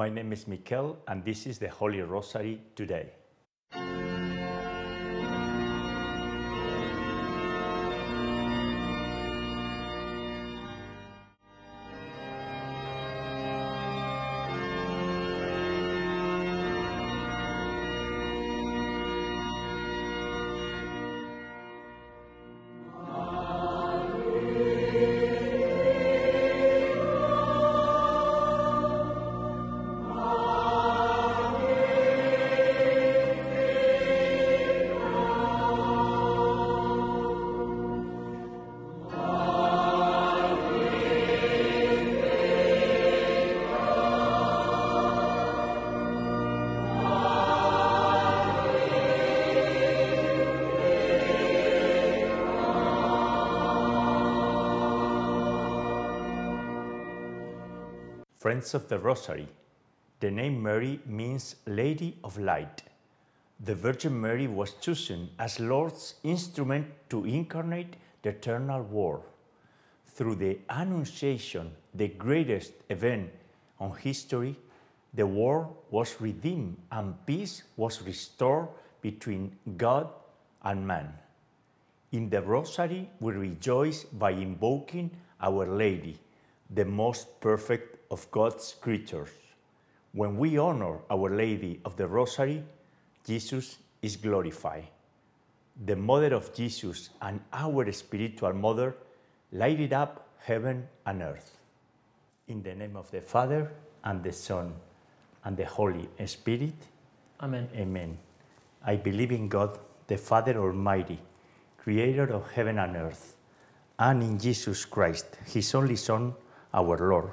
My name is Mikel, and this is the Holy Rosary today. Friends of the Rosary, the name Mary means Lady of Light. The Virgin Mary was chosen as Lord's instrument to incarnate the eternal Word. Through the Annunciation, the greatest event on history, the world was redeemed and peace was restored between God and man. In the Rosary, we rejoice by invoking Our Lady, the most perfect of God's creatures. When we honor Our Lady of the Rosary, Jesus is glorified. The Mother of Jesus and our spiritual mother lighted up heaven and earth. In the name of the Father, and the Son, and the Holy Spirit, Amen. Amen. I believe in God, the Father Almighty, creator of heaven and earth, and in Jesus Christ, his only Son, our Lord,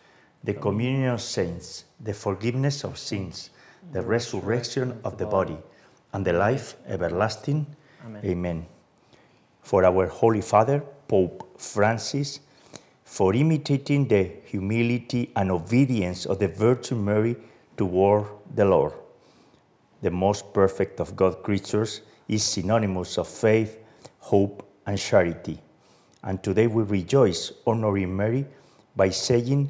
the communion of saints, the forgiveness of sins, the resurrection of the body, and the life everlasting. Amen. Amen. For our Holy Father, Pope Francis, for imitating the humility and obedience of the Virgin Mary toward the Lord. The most perfect of God creatures is synonymous of faith, hope, and charity. And today we rejoice honoring Mary by saying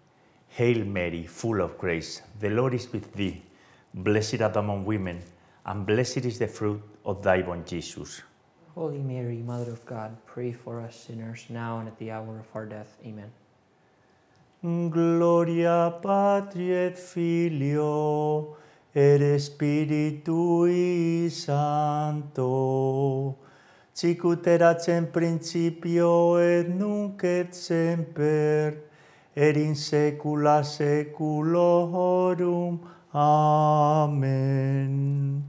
Hail Mary, full of grace, the Lord is with thee. Blessed art thou among women, and blessed is the fruit of thy womb, Jesus. Holy Mary, Mother of God, pray for us sinners now and at the hour of our death. Amen. Gloria Patri et Filio et Spiritui Sancto, sicut erat in principio et nunc et semper, et in saecula saeculorum. Amen.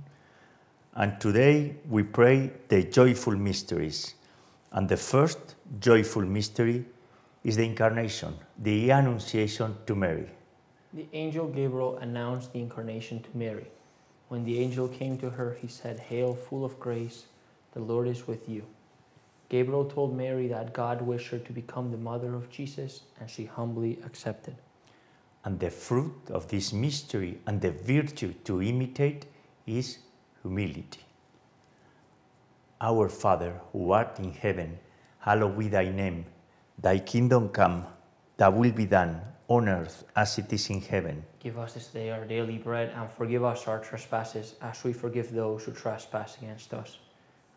And today we pray the joyful mysteries. And the first joyful mystery is the incarnation, the annunciation to Mary. The angel Gabriel announced the incarnation to Mary. When the angel came to her, he said, Hail, full of grace, the Lord is with you. Gabriel told Mary that God wished her to become the mother of Jesus, and she humbly accepted. And the fruit of this mystery and the virtue to imitate is Humility. Our Father, who art in heaven, hallowed be thy name. Thy kingdom come, thy will be done, on earth as it is in heaven. Give us this day our daily bread, and forgive us our trespasses, as we forgive those who trespass against us.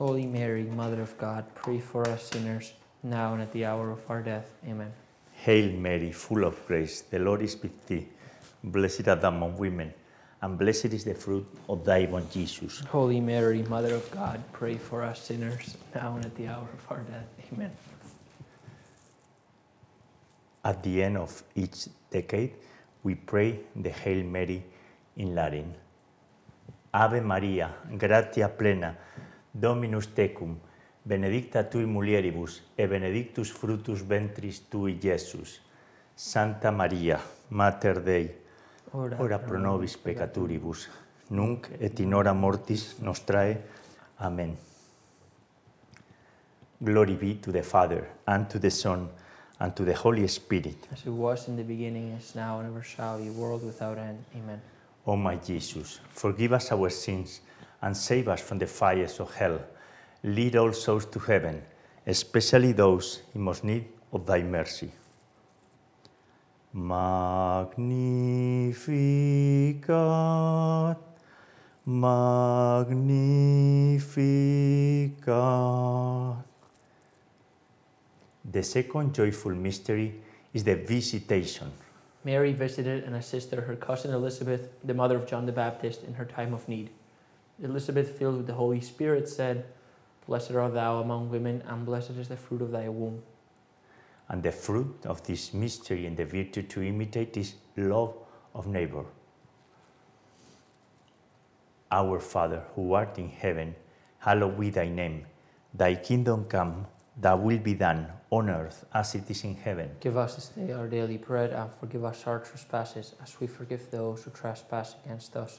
Holy Mary, Mother of God, pray for us sinners, now and at the hour of our death. Amen. Hail Mary, full of grace, the Lord is with thee. Blessed art thou among women, and blessed is the fruit of thy womb, Jesus. Holy Mary, Mother of God, pray for us sinners, now and at the hour of our death. Amen. At the end of each decade, we pray the Hail Mary in Latin. Ave Maria, gratia plena, Dominus tecum, benedicta tui mulieribus, e benedictus fructus ventris tui, Iesus. Santa Maria, Mater Dei, ora pro nobis peccaturibus, nunc et in hora mortis nostrae. Amen. Glory be to the Father, and to the Son, and to the Holy Spirit. As it was in the beginning, is now, and ever shall be, world without end. Amen. O my Jesus, forgive us our sins and save us from the fires of hell. Lead all souls to heaven, especially those in most need of thy mercy. Magnificat, Magnificat. The second joyful mystery is the visitation. Mary visited and assisted her cousin Elizabeth, the mother of John the Baptist, in her time of need. Elizabeth, filled with the Holy Spirit, said, Blessed art thou among women, and blessed is the fruit of thy womb. And the fruit of this mystery and the virtue to imitate is love of neighbor. Our Father, who art in heaven, hallowed be thy name. Thy kingdom come, thy will be done, on earth as it is in heaven. Give us this day our daily bread, and forgive us our trespasses, as we forgive those who trespass against us.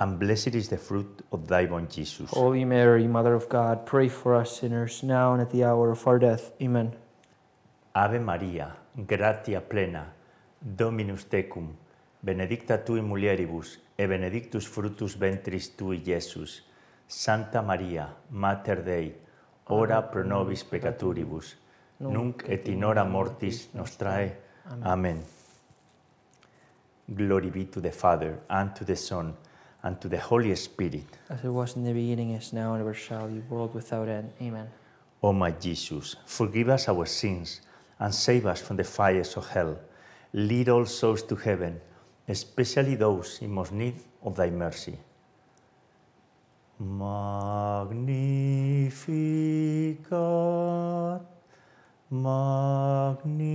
and blessed is the fruit of thy womb, Jesus. Holy Mary, Mother of God, pray for us sinners now and at the hour of our death. Amen. Ave Maria, gratia plena, Dominus tecum, benedicta tu in mulieribus, e benedictus fructus ventris tui, Iesus. Santa Maria, Mater Dei, ora pro nobis peccatoribus, nunc et in hora mortis nostrae. Amen. Glory be to the Father, and to the Son, and to the Holy Spirit. As it was in the beginning, is now, and ever shall be, world without end. Amen. O my Jesus, forgive us our sins and save us from the fires of hell. Lead all souls to heaven, especially those in most need of thy mercy. Magnificat, Magnificat.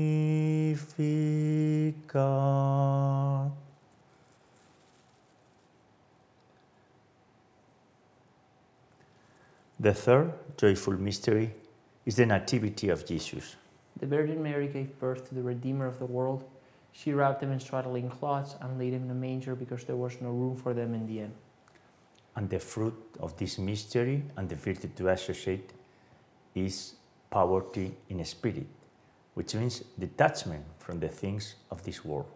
The third joyful mystery is the Nativity of Jesus. The Virgin Mary gave birth to the Redeemer of the world. She wrapped him in swaddling cloths and laid him in a manger because there was no room for them in the inn. And the fruit of this mystery and the virtue to associate is poverty in spirit, which means detachment from the things of this world.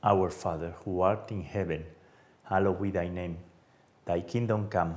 Our Father, who art in heaven, hallowed be thy name. Thy kingdom come,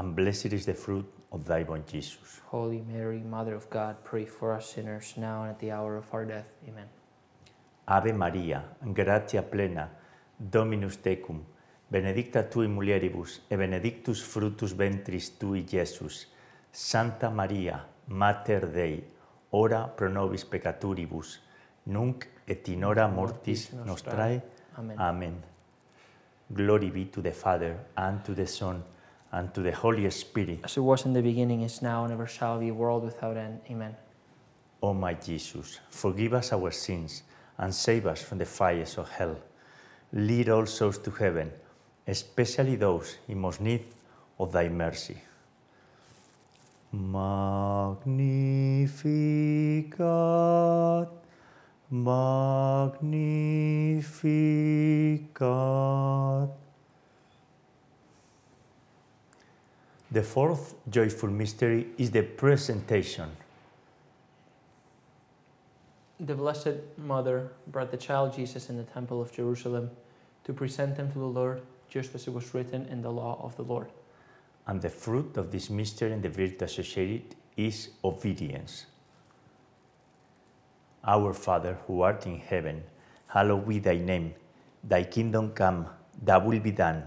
and blessed is the fruit of thy womb, Jesus. Holy Mary, Mother of God, pray for us sinners now and at the hour of our death. Amen. Ave Maria, gratia plena, Dominus tecum, benedicta tui mulieribus, et benedictus fructus ventris tui, Iesus. Santa Maria, Mater Dei, ora pro nobis peccatoribus, nunc et in hora mortis nostrae. Amen. Amen. Glory be to the Father, and to the Son, and to the Holy Spirit. As it was in the beginning, is now, and ever shall be, world without end. Amen. O my Jesus, forgive us our sins and save us from the fires of hell. lead all souls to heaven, especially those in most need of thy mercy. Magnificat, Magnificat. The fourth joyful mystery is the presentation. The Blessed Mother brought the child Jesus in the temple of Jerusalem to present him to the Lord, just as it was written in the law of the Lord. And the fruit of this mystery and the virtue associated is obedience. Our Father, who art in heaven, hallowed be thy name. Thy kingdom come, thy will be done,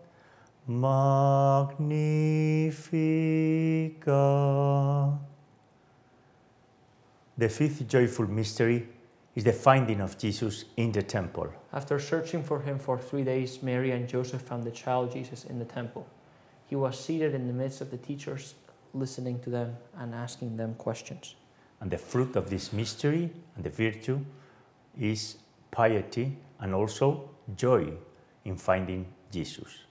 Magnificat. The fifth joyful mystery is the finding of Jesus in the temple. After searching for him for three days, Mary and Joseph found the child Jesus in the temple. He was seated in the midst of the teachers, listening to them and asking them questions. And the fruit of this mystery and the virtue is piety and also joy in finding Jesus.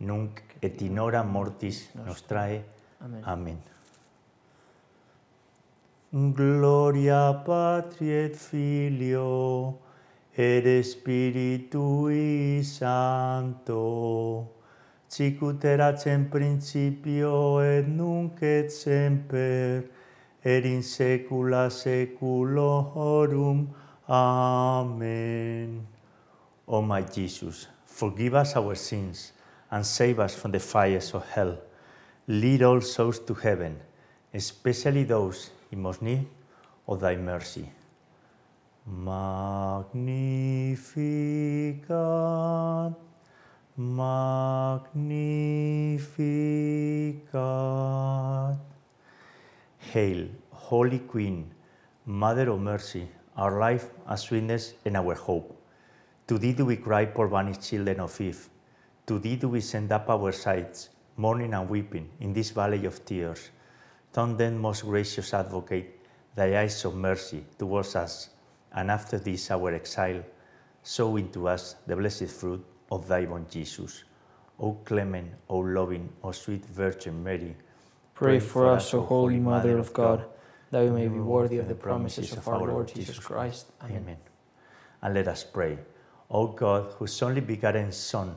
nunc et in hora mortis nostrae. Amen. Amen. Gloria Patri et Filio et Spiritui Sancto, sicut erat in principio et nunc et semper et in saecula saeculorum. Amen. O oh my Jesus, forgive us our sins and save us from the fires of hell. Lead all souls to heaven, especially those in most need of thy mercy. Magnificat, Magnificat. Hail, Holy Queen, Mother of Mercy, our life, our sweetness, and our hope. To thee do we cry, poor banished children of Eve. To thee do we send up our sighs, mourning and weeping, in this valley of tears. Turn then, most gracious advocate, thy eyes of mercy towards us, and after this our exile, sow into us the blessed fruit of thy womb, Jesus. O clement, O loving, O sweet Virgin Mary, Pray for us, O Holy Mother of God, that we may be worthy of the promises of our Lord Jesus Christ. Amen. Amen. And let us pray. O God, whose only begotten Son,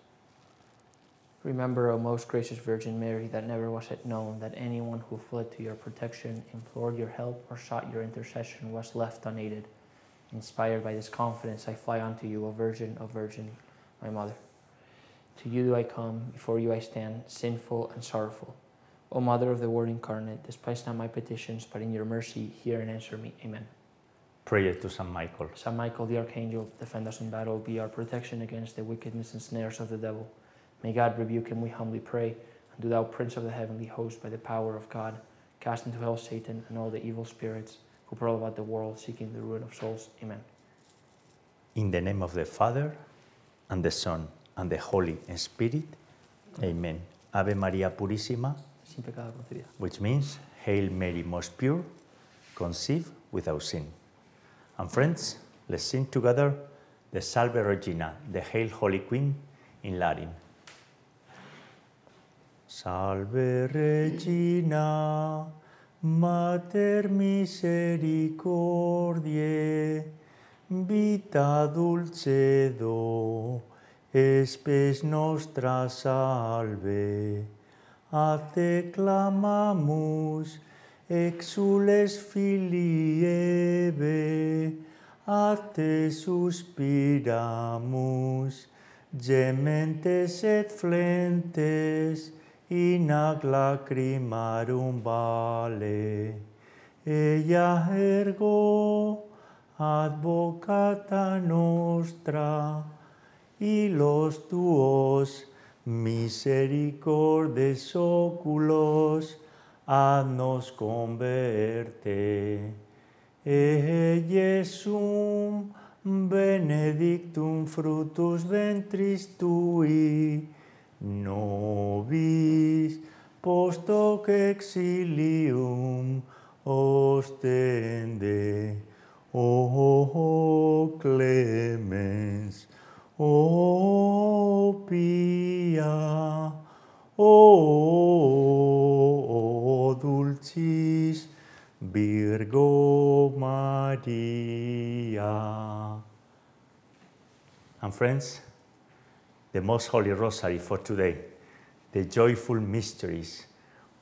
Remember, O most gracious Virgin Mary, that never was it known that anyone who fled to your protection, implored your help, or sought your intercession was left unaided. Inspired by this confidence, I fly unto you, O Virgin, O Virgin, my Mother. To you do I come, before you I stand, sinful and sorrowful. O Mother of the Word incarnate, despise not my petitions, but in your mercy hear and answer me. Amen. prayer to Saint Michael. Saint Michael the Archangel, defend us in battle, be our protection against the wickedness and snares of the devil. May God rebuke him, we humbly pray. And do thou, Prince of the heavenly host, by the power of God, cast into hell Satan and all the evil spirits who prowl about the world seeking the ruin of souls. Amen. In the name of the Father, and the Son, and the Holy Spirit. Amen. Ave Maria Purissima, Sin pecado concebida. which means Hail Mary, most pure, conceived without sin. And friends, let's sing together the Salve Regina, the Hail Holy Queen in Latin. Salve Regina, Mater misericordiae, vita dulcedo, espes nostra salve. A te clamamus, exules filii Eve, a te suspiramus, gementes et flentes, in ac lacrimarum vale. Ella ergo advocata nostra, y los tuos misericordes oculos nos converte. E Jesum benedictum frutus ventris tui, nobis post exilium ostende. O clemens, o pia, o dulcis Virgo Maria. And friends, the Most Holy Rosary for today, the joyful mysteries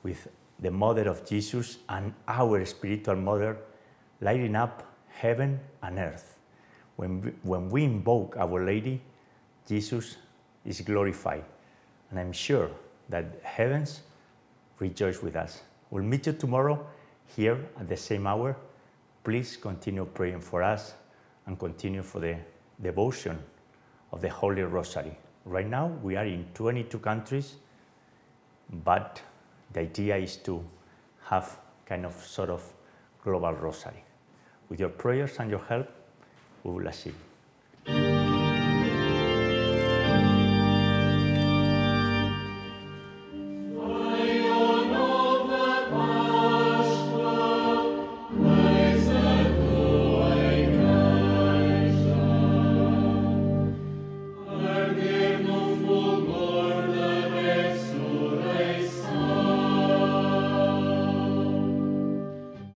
with the Mother of Jesus and our spiritual mother lighting up heaven and earth. When we, when we invoke Our Lady, Jesus is glorified. And I'm sure that heavens rejoice with us. We'll meet you tomorrow here at the same hour. Please continue praying for us and continue for the devotion of the Holy Rosary. Right now, we are in 22 countries, but the idea is to have kind of sort of global rosary. With your prayers and your help, we will achieve.